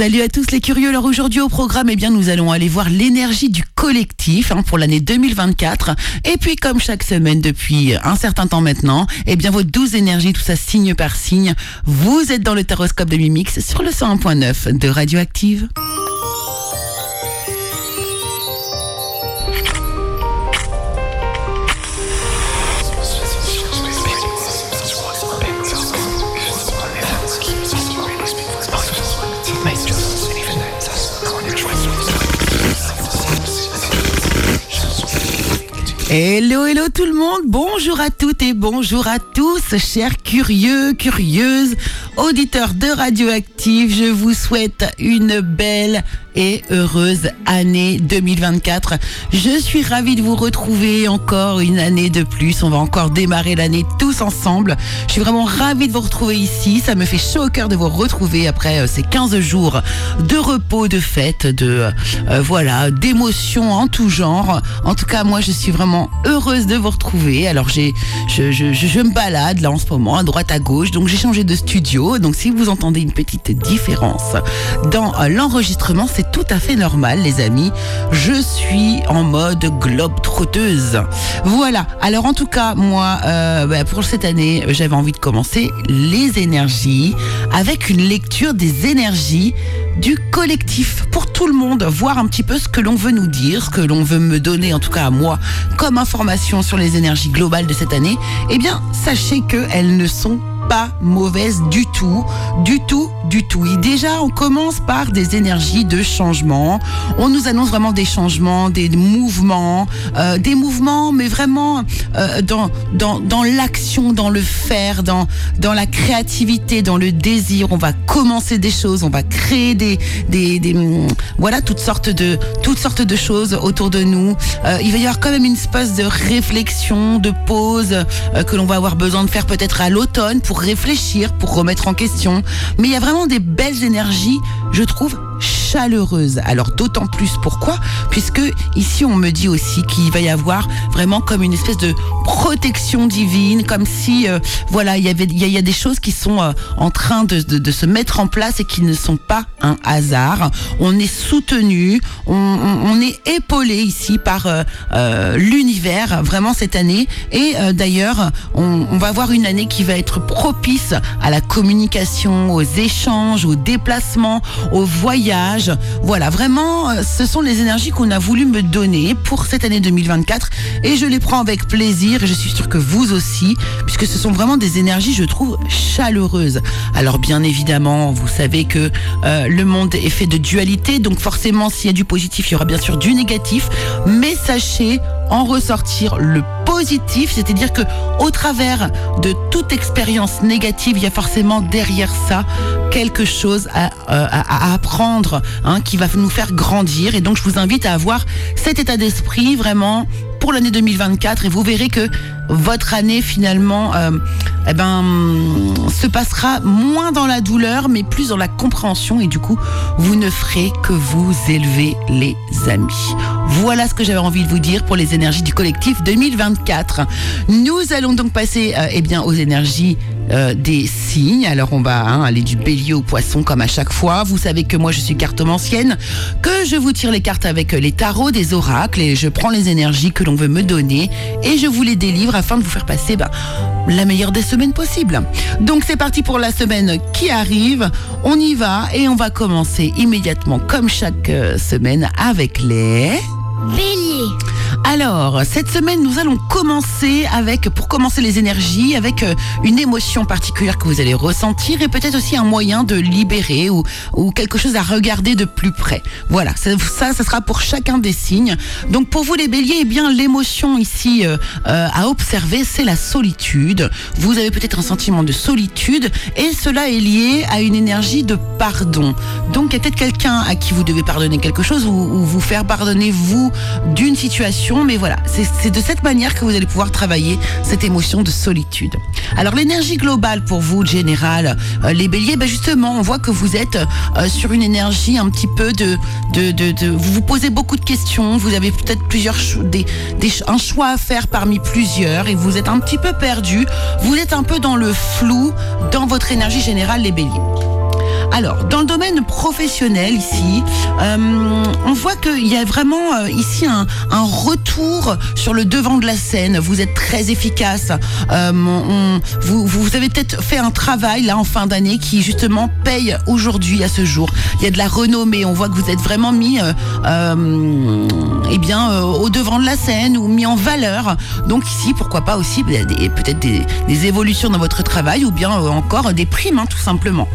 Salut à tous les curieux. Alors aujourd'hui au programme, eh bien, nous allons aller voir l'énergie du collectif hein, pour l'année 2024. Et puis comme chaque semaine depuis un certain temps maintenant, eh bien vos 12 énergies, tout ça signe par signe. Vous êtes dans le taroscope de Mimix sur le 101.9 de Radioactive. Hello, hello tout le monde, bonjour à toutes et bonjour à tous, chers curieux, curieuses, auditeurs de Radioactive, je vous souhaite une belle et heureuse année 2024. Je suis ravie de vous retrouver encore une année de plus. On va encore démarrer l'année tous ensemble. Je suis vraiment ravie de vous retrouver ici. Ça me fait chaud au cœur de vous retrouver après euh, ces 15 jours de repos, de fête, de euh, voilà, d'émotions en tout genre. En tout cas, moi, je suis vraiment heureuse de vous retrouver. Alors, j'ai, je, je, je, me balade là en ce moment, à droite à gauche. Donc, j'ai changé de studio. Donc, si vous entendez une petite différence dans euh, l'enregistrement, c'est tout à fait normal, les amis. Je suis en mode globe trotteuse. Voilà. Alors en tout cas, moi, euh, bah, pour cette année, j'avais envie de commencer les énergies avec une lecture des énergies du collectif pour tout le monde, voir un petit peu ce que l'on veut nous dire, ce que l'on veut me donner, en tout cas à moi, comme information sur les énergies globales de cette année. Eh bien, sachez qu'elles ne sont pas mauvaise du tout, du tout, du tout. Et déjà, on commence par des énergies de changement. On nous annonce vraiment des changements, des mouvements, euh, des mouvements, mais vraiment euh, dans dans, dans l'action, dans le faire, dans dans la créativité, dans le désir. On va commencer des choses, on va créer des des, des voilà toutes sortes de toutes sortes de choses autour de nous. Euh, il va y avoir quand même une espèce de réflexion, de pause euh, que l'on va avoir besoin de faire peut-être à l'automne pour réfléchir, pour remettre en question. Mais il y a vraiment des belles énergies, je trouve, chaleureuse. Alors d'autant plus pourquoi? Puisque ici on me dit aussi qu'il va y avoir vraiment comme une espèce de protection divine, comme si euh, voilà il y avait il y, a des choses qui sont euh, en train de, se mettre en place et qui ne sont pas un hasard. On est soutenu, on, est épaulé ici par euh, l'univers vraiment cette année et d'ailleurs on va avoir une année qui va être propice à la communication, aux échanges, aux déplacements, aux voyages. Voilà, vraiment, euh, ce sont les énergies qu'on a voulu me donner pour cette année 2024 et je les prends avec plaisir et je suis sûre que vous aussi, puisque ce sont vraiment des énergies, je trouve, chaleureuses. Alors bien évidemment, vous savez que euh, le monde est fait de dualité, donc forcément, s'il y a du positif, il y aura bien sûr du négatif, mais sachez en ressortir le positif, c'est-à-dire que au travers de toute expérience négative, il y a forcément derrière ça quelque chose à, euh, apprendre, hein, qui va nous faire grandir. Et donc, je vous invite à avoir cet état d'esprit vraiment pour l'année 2024 et vous verrez que votre année finalement euh, eh ben, se passera moins dans la douleur mais plus dans la compréhension et du coup vous ne ferez que vous élever les amis. Voilà ce que j'avais envie de vous dire pour les énergies du collectif 2024. Nous allons donc passer euh, eh bien, aux énergies euh, des signes. Alors on va hein, aller du bélier au poisson comme à chaque fois. Vous savez que moi je suis cartomancienne, que je vous tire les cartes avec les tarots des oracles et je prends les énergies que l'on veut me donner et je vous les délivre afin de vous faire passer ben, la meilleure des semaines possibles. Donc c'est parti pour la semaine qui arrive. On y va et on va commencer immédiatement comme chaque euh, semaine avec les... Bélier. Alors, cette semaine, nous allons commencer avec, pour commencer les énergies, avec euh, une émotion particulière que vous allez ressentir et peut-être aussi un moyen de libérer ou, quelque chose à regarder de plus près. Voilà, ça, ça, sera pour chacun des signes. Donc, pour vous les béliers, eh bien, l'émotion ici euh, euh, à observer, c'est la solitude. Vous avez peut-être un sentiment de solitude et cela est lié à une énergie de pardon. Donc, il y a peut-être quelqu'un à qui vous devez pardonner quelque chose ou vous faire pardonner vous d'une situation, mais voilà, c'est de cette manière que vous allez pouvoir travailler cette émotion de solitude. Alors l'énergie globale pour vous, général, euh, les béliers, ben justement, on voit que vous êtes euh, sur une énergie un petit peu de, vous vous posez beaucoup de questions, vous avez peut-être plusieurs des, des, un choix à faire parmi plusieurs et vous êtes un petit peu perdu, vous êtes un peu dans le flou dans votre énergie générale, les béliers. Alors, dans le domaine professionnel ici, euh, on voit qu'il y a vraiment euh, ici un, retour sur le devant de la scène. Vous êtes très efficace. Euh, vous, avez peut-être fait un travail là en fin d'année qui justement paye aujourd'hui à ce jour. Il y a de la renommée. On voit que vous êtes vraiment mis, eh bien, au devant de la scène ou mis en valeur. Donc ici, pourquoi pas aussi peut-être des, des, évolutions dans votre travail ou bien encore des primes, hein, tout simplement.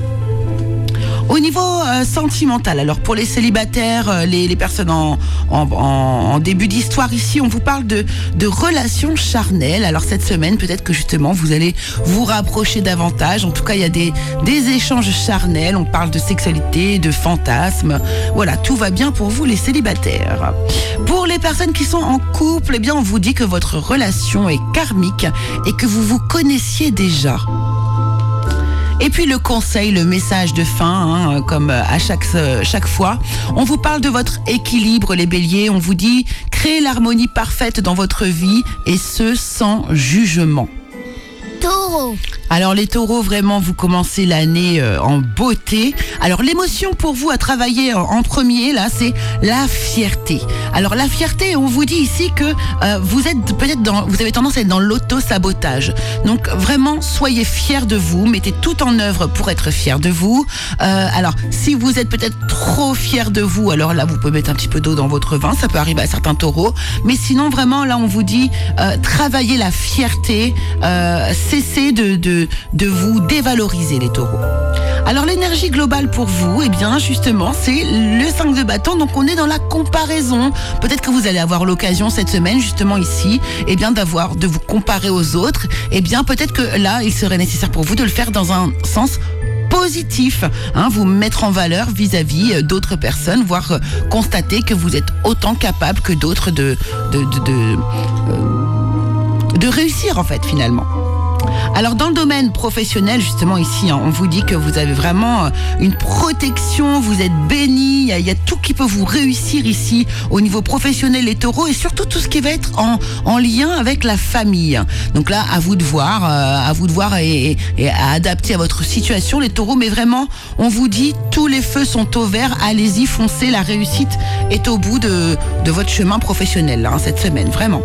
Au niveau euh, sentimental, alors pour les célibataires, euh, les, personnes en, début d'histoire ici, on vous parle de, de relations charnelles. Alors cette semaine, peut-être que justement vous allez vous rapprocher davantage. En tout cas, il y a des, des échanges charnels. On parle de sexualité, de fantasmes. Voilà, tout va bien pour vous les célibataires. Pour les personnes qui sont en couple, eh bien on vous dit que votre relation est karmique et que vous vous connaissiez déjà. Et puis le conseil, le message de fin, hein, comme à chaque, chaque fois. On vous parle de votre équilibre, les béliers. On vous dit créez l'harmonie parfaite dans votre vie et ce sans jugement. Alors les taureaux, vraiment, vous commencez l'année euh, en beauté. Alors l'émotion pour vous à travailler en, en premier, là, c'est la fierté. Alors la fierté, on vous dit ici que euh, vous êtes peut-être dans, vous avez tendance à être dans l'auto-sabotage. Donc vraiment, soyez fiers de vous, mettez tout en œuvre pour être fiers de vous. Euh, alors si vous êtes peut-être trop fiers de vous, alors là, vous pouvez mettre un petit peu d'eau dans votre vin, ça peut arriver à certains taureaux. Mais sinon, vraiment, là, on vous dit, euh, travaillez la fierté, euh, cessez de de, vous dévaloriser les taureaux. Alors l'énergie globale pour vous, eh bien justement, c'est le 5 de bâton. Donc on est dans la comparaison. Peut-être que vous allez avoir l'occasion cette semaine, justement ici, eh bien d'avoir de vous comparer aux autres. Eh bien peut-être que là, il serait nécessaire pour vous de le faire dans un sens positif, hein, vous mettre en valeur vis-à-vis -vis d'autres personnes, voire euh, constater que vous êtes autant capable que d'autres de de, euh, de réussir en fait finalement. Alors dans le domaine professionnel, justement ici, hein, on vous dit que vous avez vraiment euh, une protection, vous êtes béni, il y, a tout qui peut vous réussir ici au niveau professionnel les taureaux et surtout tout ce qui va être en, en lien avec la famille. Donc là, à vous de voir, euh, à vous de voir et, à adapter à votre situation les taureaux, mais vraiment, on vous dit tous les feux sont au vert, allez-y, foncez, la réussite est au bout de, votre chemin professionnel hein, cette semaine, vraiment.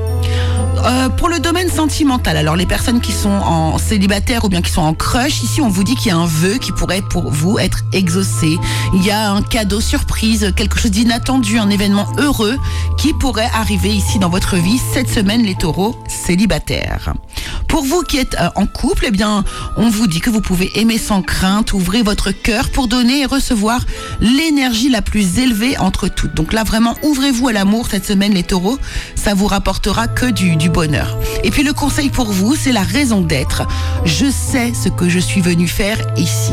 Euh, pour le domaine sentimental, alors les personnes qui sont en célibataire ou bien qui sont en crush, ici on vous dit qu'il y a un vœu qui pourrait pour vous être exaucé. Il y a un cadeau surprise, quelque chose d'inattendu, un événement heureux qui pourrait arriver ici dans votre vie cette semaine les taureaux célibataires. Pour vous qui êtes euh, en couple, eh bien, on vous dit que vous pouvez aimer sans crainte, ouvrir votre cœur pour donner et recevoir l'énergie la plus élevée entre toutes. Donc là, vraiment, ouvrez-vous à l'amour cette semaine, les taureaux. Ça vous rapportera que du, du bonheur. Et puis le conseil pour vous, c'est la raison d'être. Je sais ce que je suis venu faire ici.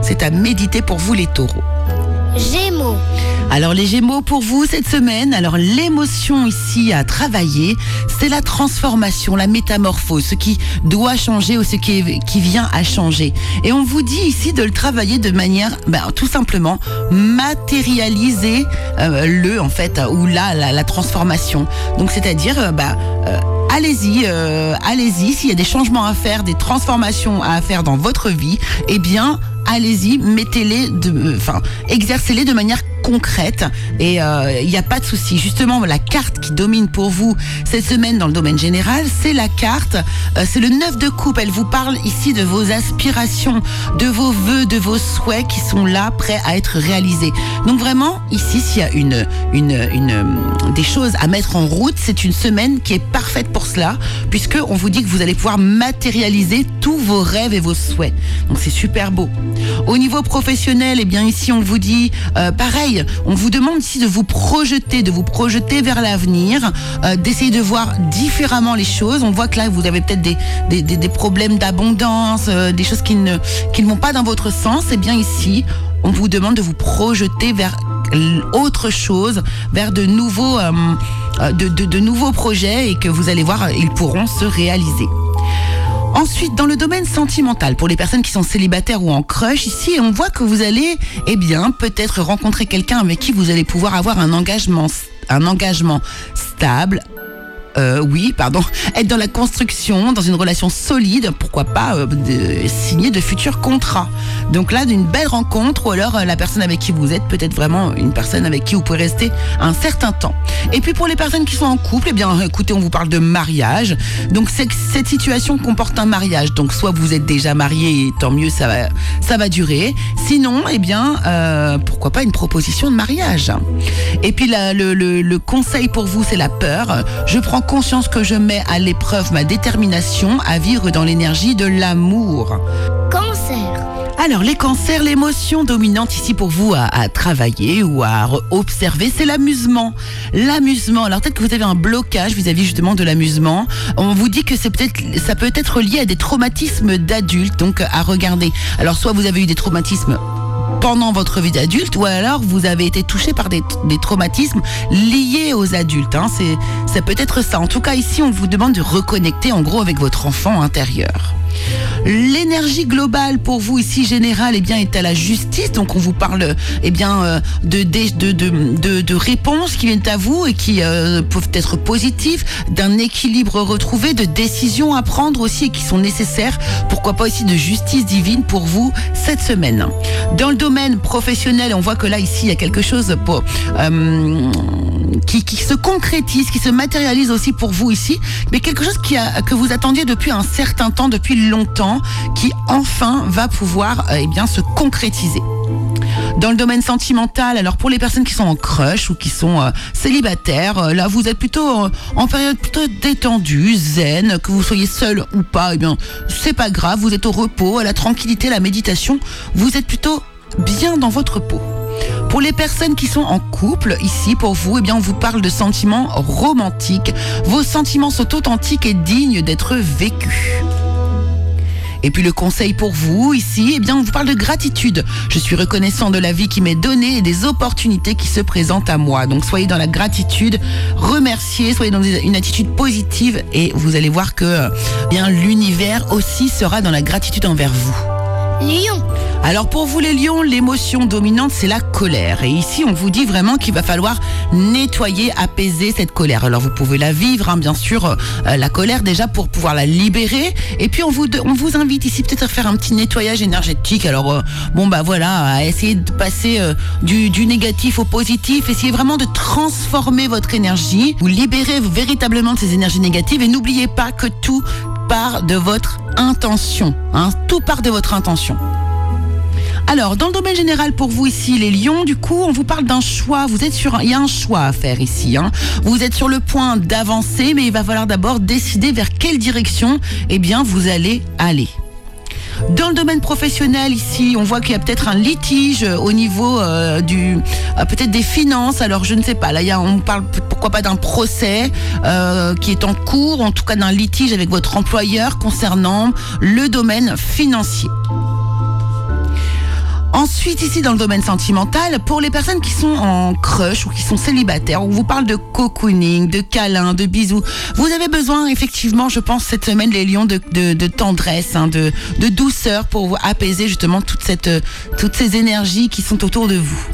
C'est à méditer pour vous, les taureaux. Gémeaux. Alors les Gémeaux pour vous cette semaine, alors l'émotion ici à travailler, c'est la transformation, la métamorphose, ce qui doit changer ou ce qui, vient à changer. Et on vous dit ici de le travailler de manière ben, tout simplement matérialiser euh, le en fait ou là la, transformation. Donc c'est-à-dire euh, ben, euh, allez-y, allez-y. S'il y a des changements à faire, des transformations à faire dans votre vie, eh bien, allez-y, mettez-les, enfin, exercez-les de manière concrète et il euh, n'y a pas de souci. Justement, la carte qui domine pour vous cette semaine dans le domaine général, c'est la carte, euh, c'est le 9 de coupe. Elle vous parle ici de vos aspirations, de vos vœux, de vos souhaits qui sont là, prêts à être réalisés. Donc vraiment, ici, s'il y a une, une, une, des choses à mettre en route, c'est une semaine qui est parfaite pour cela, puisque on vous dit que vous allez pouvoir matérialiser tous vos rêves et vos souhaits. Donc c'est super beau. Au niveau professionnel, eh bien ici on vous dit euh, pareil, on vous demande ici de vous projeter, de vous projeter vers l'avenir, euh, d'essayer de voir différemment les choses. On voit que là vous avez peut-être des, problèmes d'abondance, euh, des choses qui ne, vont pas dans votre sens. Eh bien ici, on vous demande de vous projeter vers autre chose, vers de nouveaux, euh, projets et que vous allez voir, ils pourront se réaliser. Ensuite, dans le domaine sentimental, pour les personnes qui sont célibataires ou en crush, ici, on voit que vous allez, eh bien, peut-être rencontrer quelqu'un avec qui vous allez pouvoir avoir un engagement, un engagement stable, euh, oui, pardon, être dans la construction, dans une relation solide, pourquoi pas euh, signer de futurs contrats. Donc là, d'une belle rencontre, ou alors euh, la personne avec qui vous êtes, peut-être vraiment une personne avec qui vous pouvez rester un certain temps. Et puis pour les personnes qui sont en couple, eh bien, écoutez, on vous parle de mariage. Donc cette situation comporte un mariage. Donc soit vous êtes déjà marié, tant mieux, ça va, ça va durer. Sinon, eh bien, pourquoi pas une proposition de mariage. Et puis le, le conseil pour vous, c'est la peur. Je prends conscience que je mets à l'épreuve ma détermination à vivre dans l'énergie de l'amour. Cancer. Alors, les cancers, l'émotion dominante ici pour vous à, à travailler ou à observer, c'est l'amusement. L'amusement. Alors, peut-être que vous avez un blocage vis-à-vis justement de l'amusement. On vous dit que c'est peut-être, ça peut être lié à des traumatismes d'adultes, donc à regarder. Alors, soit vous avez eu des traumatismes pendant votre vie d'adulte ou alors vous avez été touché par des, traumatismes liés aux adultes. Hein. C'est, ça peut être ça. En tout cas, ici, on vous demande de reconnecter en gros avec votre enfant intérieur. L'énergie globale pour vous ici générale eh bien est à la justice donc on vous parle eh bien euh, de réponses qui viennent à vous et qui euh, peuvent être positives d'un équilibre retrouvé de décisions à prendre aussi et qui sont nécessaires pourquoi pas aussi de justice divine pour vous cette semaine dans le domaine professionnel on voit que là ici il y a quelque chose pour, euh, qui, se concrétise qui se matérialise aussi pour vous ici mais quelque chose que vous attendiez depuis un certain temps depuis longtemps qui enfin va pouvoir euh, eh bien se concrétiser. Dans le domaine sentimental, alors pour les personnes qui sont en crush ou qui sont euh, célibataires, euh, là vous êtes plutôt en période plutôt détendue, zen, que vous soyez seul ou pas, eh bien c'est pas grave, vous êtes au repos, à la tranquillité, à la méditation, vous êtes plutôt bien dans votre peau. Pour les personnes qui sont en couple, ici pour vous, eh bien on vous parle de sentiments romantiques. Vos sentiments sont authentiques et dignes d'être vécus. Et puis le conseil pour vous ici, eh bien on vous parle de gratitude. Je suis reconnaissant de la vie qui m'est donnée et des opportunités qui se présentent à moi. Donc soyez dans la gratitude, remerciez, soyez dans une attitude positive et vous allez voir que euh, bien l'univers aussi sera dans la gratitude envers vous. Alors pour vous les lions, l'émotion dominante c'est la colère. Et ici on vous dit vraiment qu'il va falloir nettoyer, apaiser cette colère. Alors vous pouvez la vivre, hein, bien sûr, euh, la colère déjà pour pouvoir la libérer. Et puis on vous, on vous invite ici peut-être à faire un petit nettoyage énergétique. Alors euh, bon bah voilà, à essayer de passer euh, du, du négatif au positif. Essayez vraiment de transformer votre énergie. Vous libérez véritablement de ces énergies négatives et n'oubliez pas que tout part de votre intention. Hein, tout part de votre intention. Alors, dans le domaine général pour vous ici, les lions, du coup, on vous parle d'un choix. Vous êtes sur, il y a un choix à faire ici. Hein. Vous êtes sur le point d'avancer, mais il va falloir d'abord décider vers quelle direction, eh bien, vous allez aller. Dans le domaine professionnel ici, on voit qu'il y a peut-être un litige euh, au niveau euh, du euh, peut-être des finances. Alors je ne sais pas. Là, on parle pourquoi pas d'un procès qui est en cours, en tout cas d'un litige avec votre employeur concernant le domaine financier. Ensuite, ici dans le domaine sentimental, pour les personnes qui sont en crush ou qui sont célibataires, on vous parle de cocooning, de câlins, de bisous. Vous avez besoin, effectivement, je pense, cette semaine, les lions, de, tendresse, hein, de, douceur pour apaiser justement euh, toutes ces énergies qui sont autour de vous.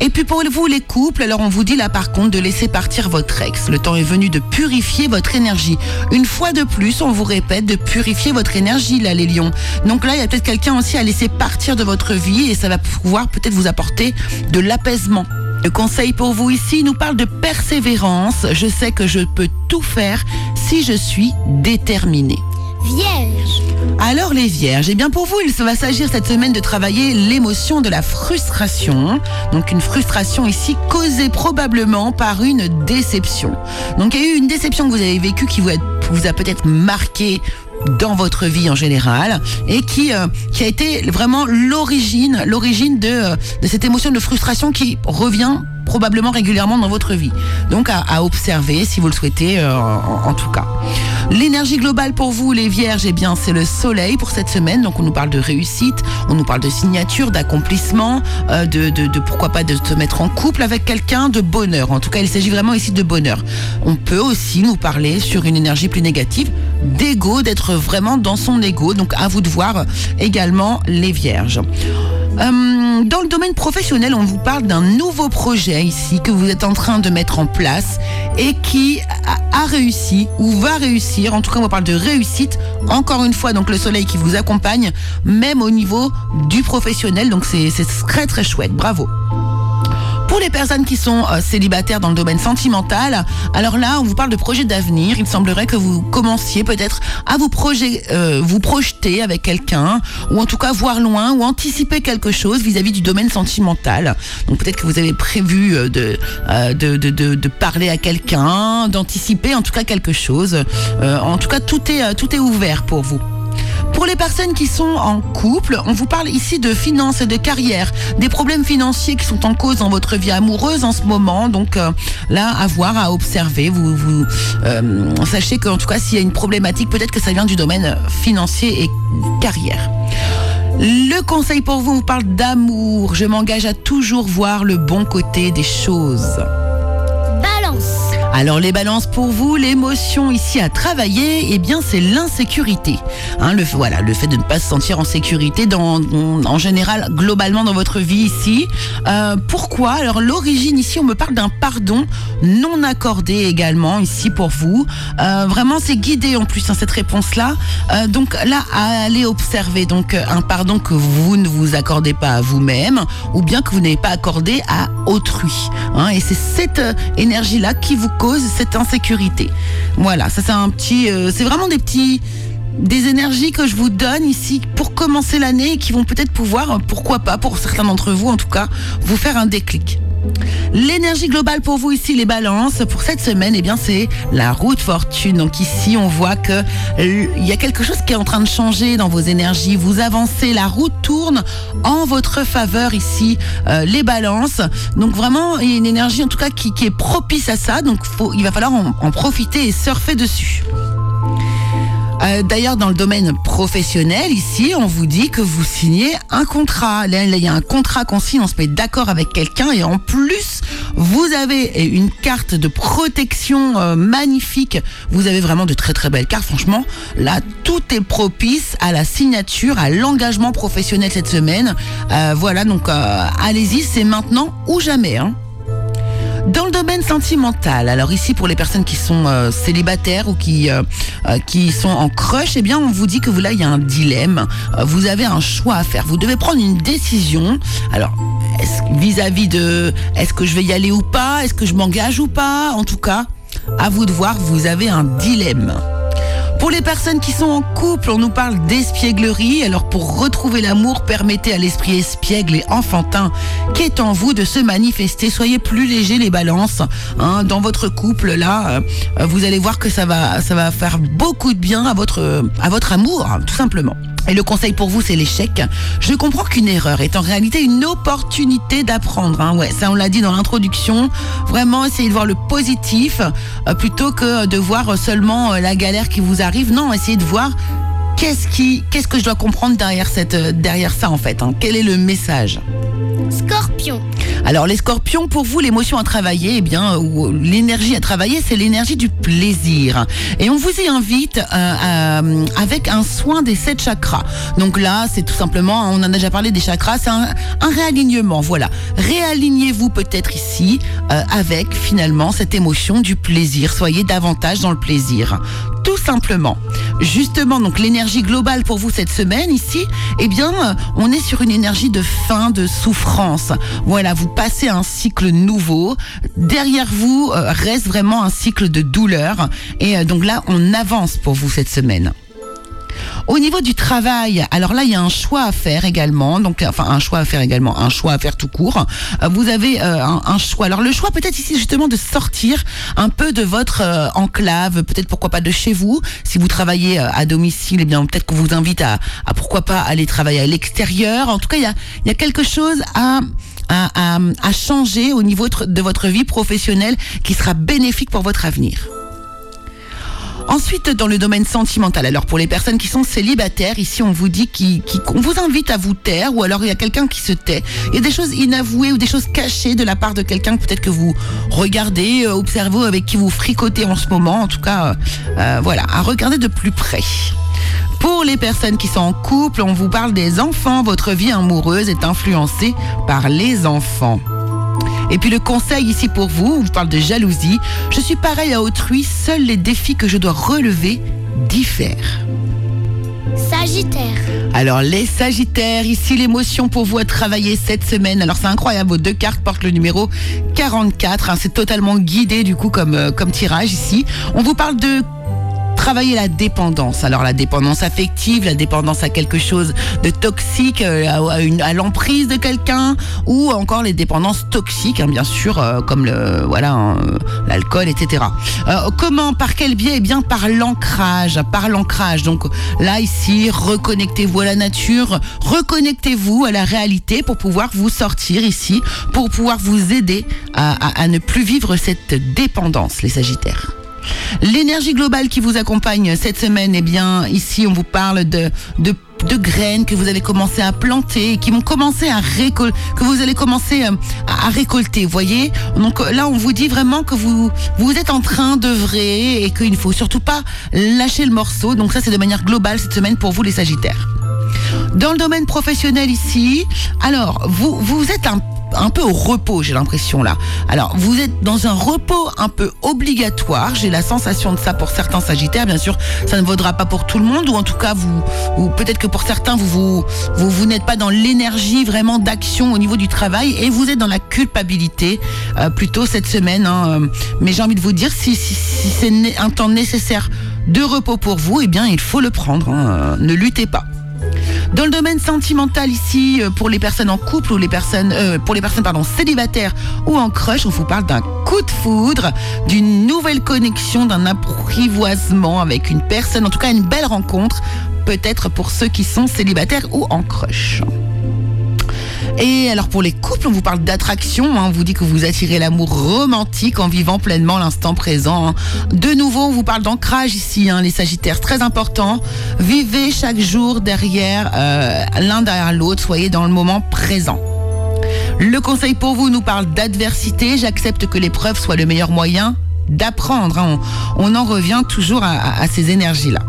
Et puis pour vous, les couples, alors on vous dit là par contre de laisser partir votre ex. Le temps est venu de purifier votre énergie. Une fois de plus, on vous répète de purifier votre énergie, là, les lions. Donc là, il y a peut-être quelqu'un aussi à laisser partir de votre vie et ça va pouvoir peut-être vous apporter de l'apaisement. Le conseil pour vous ici nous parle de persévérance. Je sais que je peux tout faire si je suis déterminée. Vierge. Alors les vierges, eh bien pour vous, il va s'agir cette semaine de travailler l'émotion de la frustration. Donc une frustration ici causée probablement par une déception. Donc il y a eu une déception que vous avez vécue qui vous a, peut-être marqué dans votre vie en général et qui euh, a été vraiment l'origine l'origine euh, de cette émotion de frustration qui revient probablement régulièrement dans votre vie. Donc à, observer si vous le souhaitez euh, en, tout cas. L'énergie globale pour vous les vierges, eh bien c'est le soleil pour cette semaine. Donc on nous parle de réussite, on nous parle de signature, d'accomplissement, euh, de, de, de pourquoi pas de se mettre en couple avec quelqu'un, de bonheur. En tout cas, il s'agit vraiment ici de bonheur. On peut aussi nous parler sur une énergie plus négative, d'ego, d'être vraiment dans son ego. Donc à vous de voir également les vierges. Euh, dans le domaine professionnel, on vous parle d'un nouveau projet ici que vous êtes en train de mettre en place et qui a, réussi ou va réussir. En tout cas, on parle de réussite. Encore une fois, donc le soleil qui vous accompagne, même au niveau du professionnel. Donc c'est très très chouette. Bravo. Pour les personnes qui sont euh, célibataires dans le domaine sentimental, alors là, on vous parle de projets d'avenir. Il semblerait que vous commenciez peut-être à vous, projet, euh, vous projeter avec quelqu'un, ou en tout cas voir loin, ou anticiper quelque chose vis-à-vis du domaine sentimental. Donc peut-être que vous avez prévu euh, de, de, de, parler à quelqu'un, d'anticiper en tout cas quelque chose. En tout cas, tout est, tout est ouvert pour vous. Pour les personnes qui sont en couple, on vous parle ici de finances et de carrière, des problèmes financiers qui sont en cause dans votre vie amoureuse en ce moment. Donc euh, là, à voir, à observer. Vous, vous euh, sachez qu'en tout cas, s'il y a une problématique, peut-être que ça vient du domaine financier et carrière. Le conseil pour vous, on vous parle d'amour. Je m'engage à toujours voir le bon côté des choses. Alors les balances pour vous, l'émotion ici à travailler, eh bien c'est l'insécurité. Hein, le voilà, le fait de ne pas se sentir en sécurité dans, en général, globalement dans votre vie ici. Euh, pourquoi? Alors l'origine ici, on me parle d'un pardon non accordé également ici pour vous. Euh, vraiment, c'est guidé en plus hein, cette réponse-là. Euh, donc là, à aller observer donc un pardon que vous ne vous accordez pas à vous-même, ou bien que vous n'avez pas accordé à autrui. Hein, et c'est cette énergie-là qui vous cette insécurité. Voilà, ça c'est un petit, euh, c'est vraiment des petits des énergies que je vous donne ici pour commencer l'année et qui vont peut-être pouvoir, pourquoi pas, pour certains d'entre vous en tout cas, vous faire un déclic. L'énergie globale pour vous ici, les balances, pour cette semaine, eh bien, c'est la route fortune. Donc ici, on voit que euh, il y a quelque chose qui est en train de changer dans vos énergies. Vous avancez, la route tourne en votre faveur ici, euh, les balances. Donc vraiment, il y a une énergie en tout cas qui, est propice à ça. Donc il va falloir en profiter et surfer dessus. Euh, D'ailleurs, dans le domaine professionnel, ici, on vous dit que vous signez un contrat. Là, il y a un contrat qu'on signe, on se met d'accord avec quelqu'un et en plus, vous avez une carte de protection euh, magnifique. Vous avez vraiment de très très belles cartes. Franchement, là, tout est propice à la signature, à l'engagement professionnel cette semaine. Euh, voilà, donc allez-y, c'est maintenant ou jamais. Hein. Dans le domaine sentimental, alors ici pour les personnes qui sont euh, célibataires ou qui euh, euh, qui sont en crush, eh bien on vous dit que vous là il y a un dilemme, vous avez un choix à faire, vous devez prendre une décision. Alors vis-à-vis de est-ce que je vais y aller ou pas, est-ce que je m'engage ou pas, en tout cas à vous de voir, vous avez un dilemme. Pour les personnes qui sont en couple, on nous parle d'espièglerie. Alors pour retrouver l'amour, permettez à l'esprit espiègle et enfantin qui est en vous de se manifester. Soyez plus léger les balances. hein. dans votre couple, là, euh, vous allez voir que ça va, ça va faire beaucoup de bien à votre, à votre amour, hein, tout simplement. Et le conseil pour vous, c'est l'échec. Je comprends qu'une erreur est en réalité une opportunité d'apprendre. Hein. Ouais, ça on l'a dit dans l'introduction. Vraiment, essayez de voir le positif euh, plutôt que de voir seulement euh, la galère qui vous arrive. Non, essayez de voir qu'est-ce que je dois comprendre derrière cette, euh, derrière ça en fait. hein. Quel est le message? Scorpion. Alors les scorpions, pour vous, l'émotion à travailler, eh bien, ou l'énergie à travailler, c'est l'énergie du plaisir. Et on vous y invite euh, à- avec un soin des sept chakras. Donc là, c'est tout simplement, on en a déjà parlé des chakras, c'est un, un réalignement. Voilà, réalignez-vous peut-être ici euh, avec finalement cette émotion du plaisir. Soyez davantage dans le plaisir, tout simplement. Justement, donc l'énergie globale pour vous cette semaine ici, eh bien, euh, on est sur une énergie de fin, de souffrance. Voilà, vous passez un cycle nouveau. Derrière vous euh, reste vraiment un cycle de douleur. Et euh, donc là, on avance pour vous cette semaine. Au niveau du travail, alors là, il y a un choix à faire également. Donc, enfin, un choix à faire également, un choix à faire tout court. Euh, Vous avez euh, un, choix. Alors, le choix peut-être ici justement de sortir un peu de votre euh, enclave, peut-être pourquoi pas de chez vous. Si vous travaillez à domicile, eh bien peut-être qu'on vous invite à, pourquoi pas aller travailler à l'extérieur. En tout cas, il y a, quelque chose à à, changer au niveau de votre vie professionnelle qui sera bénéfique pour votre avenir. Ensuite, dans le domaine sentimental, alors pour les personnes qui sont célibataires, ici on vous dit qu'on vous invite à vous taire, ou alors il y a quelqu'un qui se tait. Il y a des choses inavouées ou des choses cachées de la part de quelqu'un que peut-être que vous regardez, euh, observez, avec qui vous fricotez en ce moment. En tout cas, euh, euh, voilà, à regarder de plus près. Pour les personnes qui sont en couple, on vous parle des enfants. Votre vie amoureuse est influencée par les enfants. Et puis le conseil ici pour vous, on vous parle de jalousie. Je suis pareil à autrui, seuls les défis que je dois relever diffèrent. Sagittaire. Alors les Sagittaires, ici l'émotion pour vous à travailler cette semaine. Alors c'est incroyable, vos deux cartes portent le numéro 44. hein, c'est totalement guidé du coup comme, euh, comme tirage ici. On vous parle de travailler la dépendance. Alors la dépendance affective, la dépendance à quelque chose de toxique, euh, à, à l'emprise de quelqu'un, ou encore les dépendances toxiques, hein, bien sûr, euh, comme le voilà hein, l'alcool, etc. Euh, comment, par quel biais? Eh bien par l'ancrage, par l'ancrage. Donc là ici, reconnectez-vous à la nature, reconnectez-vous à la réalité pour pouvoir vous sortir ici, pour pouvoir vous aider à ne plus vivre cette dépendance, les Sagittaires. L'énergie globale qui vous accompagne cette semaine, eh bien, ici, on vous parle de, graines que vous avez commencé à planter, et qui vont commencer à récolter, que vous allez commencer euh, à, récolter, voyez? Donc euh, là, on vous dit vraiment que vous, êtes en train d'œuvrer et qu'il ne faut surtout pas lâcher le morceau. Donc ça, c'est de manière globale cette semaine pour vous, les Sagittaires. Dans le domaine professionnel ici, alors vous êtes un un peu au repos, j'ai l'impression là. Alors, vous êtes dans un repos un peu obligatoire. J'ai la sensation de ça pour certains Sagittaires. Bien sûr, ça ne vaudra pas pour tout le monde, ou en tout cas, vous, ou peut-être que pour certains, vous n'êtes pas dans l'énergie vraiment d'action au niveau du travail et vous êtes dans la culpabilité euh, plutôt cette semaine. hein. Euh, Mais j'ai envie de vous dire, si, si, c'est un temps nécessaire de repos pour vous, eh bien, il faut le prendre. hein. Ne luttez pas. Dans le domaine sentimental ici, euh, pour les personnes en couple ou les personnes, euh, pour les personnes pardon célibataires ou en crush, on vous parle d'un coup de foudre, d'une nouvelle connexion, d'un apprivoisement avec une personne, en tout cas une belle rencontre, peut-être pour ceux qui sont célibataires ou en crush. Et alors pour les couples, on vous parle d'attraction, hein, on vous dit que vous attirez l'amour romantique en vivant pleinement l'instant présent. hein. De nouveau, on vous parle d'ancrage ici, hein, les Sagittaires, très important. Vivez chaque jour derrière euh, l'un derrière l'autre, soyez dans le moment présent. Le conseil pour vous nous parle d'adversité. J'accepte que l'épreuve soit le meilleur moyen d'apprendre. On, en revient toujours à ces énergies-là.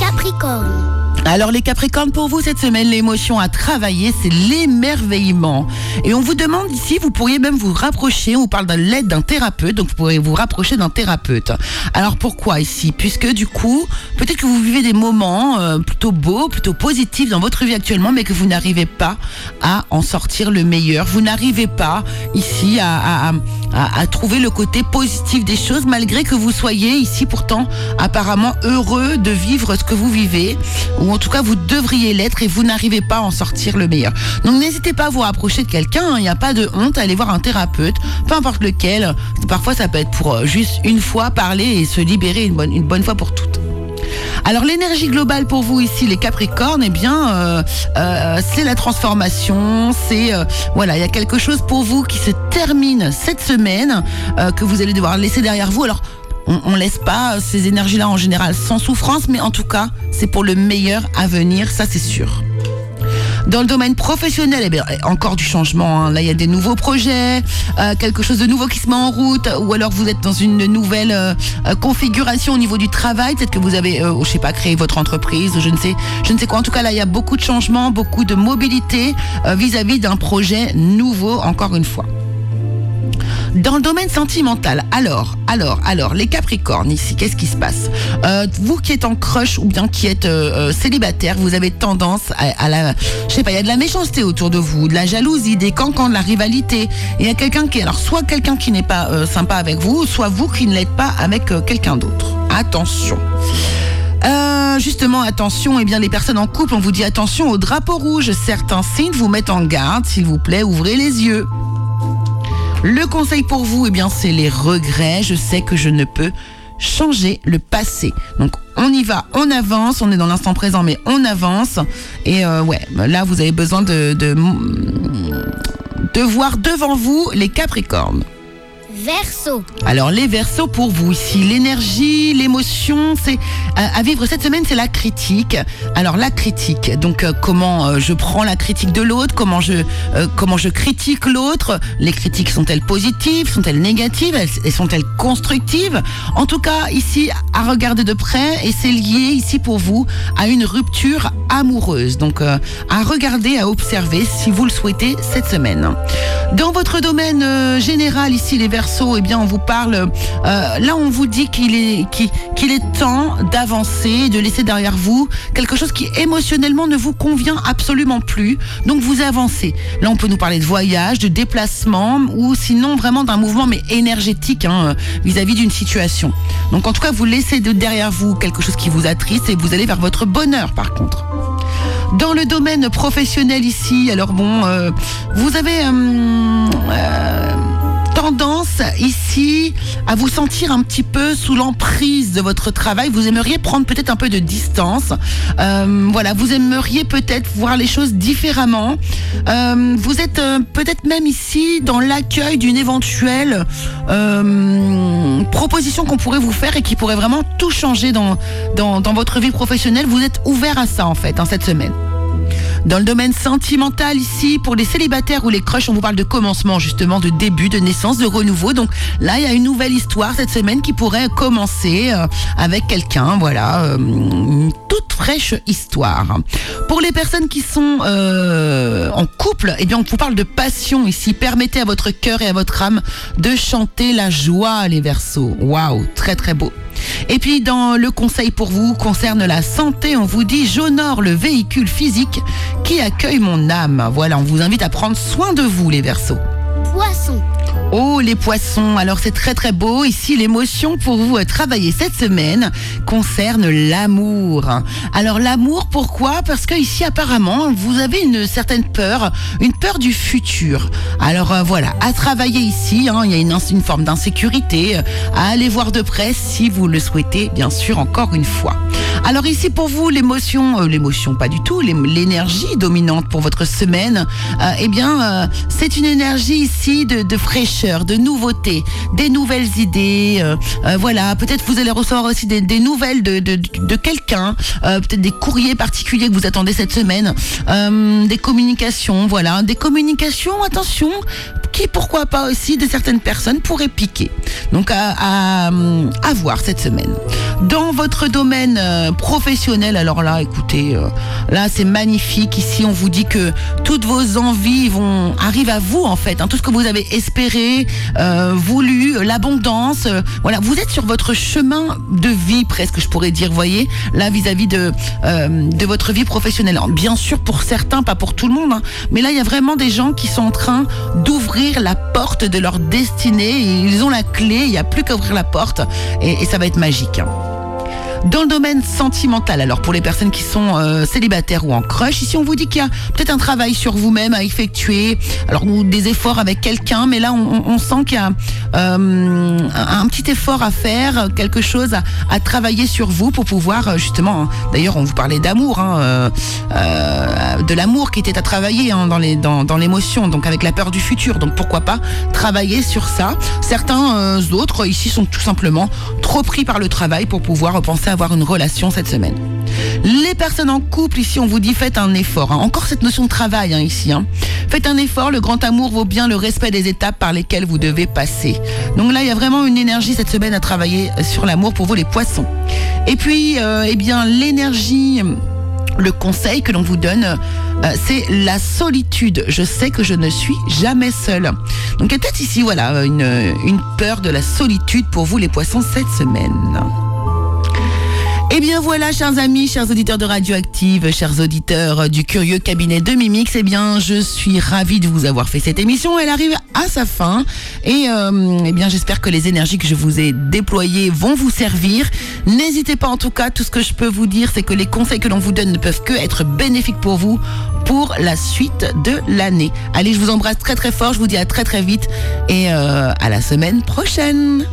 Capricorne. Alors les Capricornes, pour vous cette semaine, l'émotion à travailler, c'est l'émerveillement. Et on vous demande ici, vous pourriez même vous rapprocher, on vous parle de l'aide d'un thérapeute, donc vous pourrez vous rapprocher d'un thérapeute. Alors pourquoi ici? Puisque du coup, peut-être que vous vivez des moments euh, plutôt beaux, plutôt positifs dans votre vie actuellement, mais que vous n'arrivez pas à en sortir le meilleur. Vous n'arrivez pas ici à, à- trouver le côté positif des choses, malgré que vous soyez ici pourtant apparemment heureux de vivre ce que vous vivez, en tout cas vous devriez l'être et vous n'arrivez pas à en sortir le meilleur. Donc n'hésitez pas à vous rapprocher de quelqu'un, hein. il n'y a pas de honte à aller voir un thérapeute, peu importe lequel. Parfois ça peut être pour euh, juste une fois parler et se libérer une bonne, fois pour toutes. Alors l'énergie globale pour vous ici, les Capricornes, eh bien, euh, euh, c'est la transformation. C'est voilà, il y a quelque chose pour vous qui se termine cette semaine que vous allez devoir laisser derrière vous. Alors on, on laisse pas ces énergies-là en général sans souffrance, mais en tout cas, c'est pour le meilleur à venir, ça c'est sûr. Dans le domaine professionnel, eh encore du changement. hein. Là, il y a des nouveaux projets, euh, quelque chose de nouveau qui se met en route, ou alors vous êtes dans une nouvelle euh, configuration au niveau du travail. Peut-être que vous avez, euh, je sais pas, créé votre entreprise, je ne sais, je ne sais quoi. En tout cas, là, il y a beaucoup de changements, beaucoup de mobilité euh, vis-à-vis d'un projet nouveau. Encore une fois. Dans le domaine sentimental, alors, alors, alors, les Capricornes ici, qu'est-ce qui se passe Euh, Vous qui êtes en crush ou bien qui êtes euh, euh, célibataire, vous avez tendance à, la, je sais pas, il y a de la méchanceté autour de vous, de la jalousie, des cancans, de la rivalité. Il y a quelqu'un qui, alors, soit quelqu'un qui n'est pas sympa avec vous, soit vous qui ne l'êtes pas avec quelqu'un d'autre. Attention. Justement, attention, eh bien, les personnes en couple, on vous dit attention au drapeau rouge. Certains signes vous mettent en garde, s'il vous plaît, ouvrez les yeux. Le conseil pour vous, eh bien, c'est les regrets. Je sais que je ne peux changer le passé. Donc, on y va, on avance, on est dans l'instant présent, mais on avance. Et euh, ouais, là, vous avez besoin de, de, de voir devant vous les Capricornes. Alors les versos pour vous ici, l'énergie, l'émotion, c'est euh, à vivre cette semaine, c'est la critique. Alors la critique, donc euh, comment euh, je prends la critique de l'autre, comment je critique l'autre? Les critiques sont-elles positives, sont-elles négatives, elles, elles sont-elles constructives? En tout cas ici à regarder de près et c'est lié ici pour vous à une rupture amoureuse. Donc à regarder, à observer si vous le souhaitez cette semaine. Dans votre domaine général ici les Verseaux, eh bien on vous parle euh, là on vous dit qu'il est qu'il est temps d'avancer, de laisser derrière vous quelque chose qui émotionnellement ne vous convient absolument plus. Donc vous avancez. Là on peut nous parler de voyage, de déplacement ou sinon vraiment d'un mouvement mais énergétique hein, vis-à-vis d'une situation. Donc en tout cas vous laissez de derrière vous quelque chose qui vous attriste et vous allez vers votre bonheur par contre. Dans le domaine professionnel ici, alors bon, euh, vous avez euh, tendance ici à vous sentir un petit peu sous l'emprise de votre travail. Vous aimeriez prendre peut-être un peu de distance. Euh, voilà, vous aimeriez peut-être voir les choses différemment. Euh, vous êtes euh, peut-être même ici dans l'accueil d'une éventuelle proposition qu'on pourrait vous faire et qui pourrait vraiment tout changer dans, dans, votre vie professionnelle. Vous êtes ouvert à ça en fait, en cette semaine. Dans le domaine sentimental ici, pour les célibataires ou les crushs, on vous parle de commencement justement, de début, de naissance, de renouveau. Donc là, il y a une nouvelle histoire cette semaine qui pourrait commencer euh, avec quelqu'un. Voilà, euh, une toute fraîche histoire. Pour les personnes qui sont euh, en couple, eh bien, on vous parle de passion ici. Permettez à votre cœur et à votre âme de chanter la joie, les versos. Waouh, très très beau. Et puis dans le conseil pour vous concerne la santé, on vous dit j'honore le véhicule physique qui accueille mon âme. Voilà, on vous invite à prendre soin de vous les Verseaux. Poisson. Oh les poissons, alors c'est très très beau. Ici l'émotion pour vous euh, travailler cette semaine concerne l'amour. Alors l'amour pourquoi? Parce que ici apparemment vous avez une certaine peur, une peur du futur. Alors euh, voilà, à travailler ici, hein, il y a une, forme d'insécurité, à aller voir de près si vous le souhaitez, bien sûr encore une fois. Alors ici pour vous l'émotion, euh, l'émotion pas du tout, l'é- l'énergie dominante pour votre semaine, eh bien c'est une énergie ici de, de de nouveauté, des nouvelles idées. euh, euh, voilà, peut-être vous allez recevoir aussi des, nouvelles de, quelqu'un, euh, peut-être des courriers particuliers que vous attendez cette semaine, des communications, voilà, des communications. Attention, qui pourquoi pas aussi de certaines personnes pourraient piquer. Donc à, à, à voir cette semaine. Dans votre domaine euh, professionnel, alors là, écoutez, euh, là c'est magnifique. Ici, on vous dit que toutes vos envies vont arrivent à vous en fait. hein. tout ce que vous avez espéré, euh, voulu, l'abondance. voilà, vous êtes sur votre chemin de vie presque, je pourrais dire. Voyez, là vis-à-vis de de votre vie professionnelle. Bien sûr, pour certains, pas pour tout le monde, hein, mais là il y a vraiment des gens qui sont en train d'ouvrir la porte de leur destinée. Ils ont la clé. Il n'y a plus qu'à ouvrir la porte et, et ça va être magique. Dans le domaine sentimental, alors pour les personnes qui sont euh, célibataires ou en crush, ici on vous dit qu'il y a peut-être un travail sur vous-même à effectuer, alors ou des efforts avec quelqu'un, mais là on, sent qu'il y a euh, un, petit effort à faire, quelque chose à, travailler sur vous pour pouvoir euh, justement, d'ailleurs on vous parlait d'amour, hein, de l'amour qui était à travailler hein, dans dans, l'émotion, donc avec la peur du futur, donc pourquoi pas travailler sur ça. Certains autres ici sont tout simplement trop pris par le travail pour pouvoir penser avoir une relation cette semaine. Les personnes en couple, ici, on vous dit faites un effort. hein. Encore cette notion de travail hein, ici. hein. Faites un effort, le grand amour vaut bien le respect des étapes par lesquelles vous devez passer. Donc là, il y a vraiment une énergie cette semaine à travailler sur l'amour pour vous les poissons. Et puis, euh, eh bien, l'énergie le conseil que l'on vous donne, euh, c'est la solitude. Je sais que je ne suis jamais seule. Donc peut-être ici, voilà, une peur de la solitude pour vous les poissons cette semaine. Eh bien voilà, chers amis, chers auditeurs de Radioactive, chers auditeurs du curieux cabinet de Mimix, eh bien je suis ravie de vous avoir fait cette émission. Elle arrive à sa fin et euh, eh bien j'espère que les énergies que je vous ai déployées vont vous servir. N'hésitez pas en tout cas, tout ce que je peux vous dire, c'est que les conseils que l'on vous donne ne peuvent que être bénéfiques pour vous pour la suite de l'année. Allez, je vous embrasse très très fort, je vous dis à très très vite et euh, à la semaine prochaine.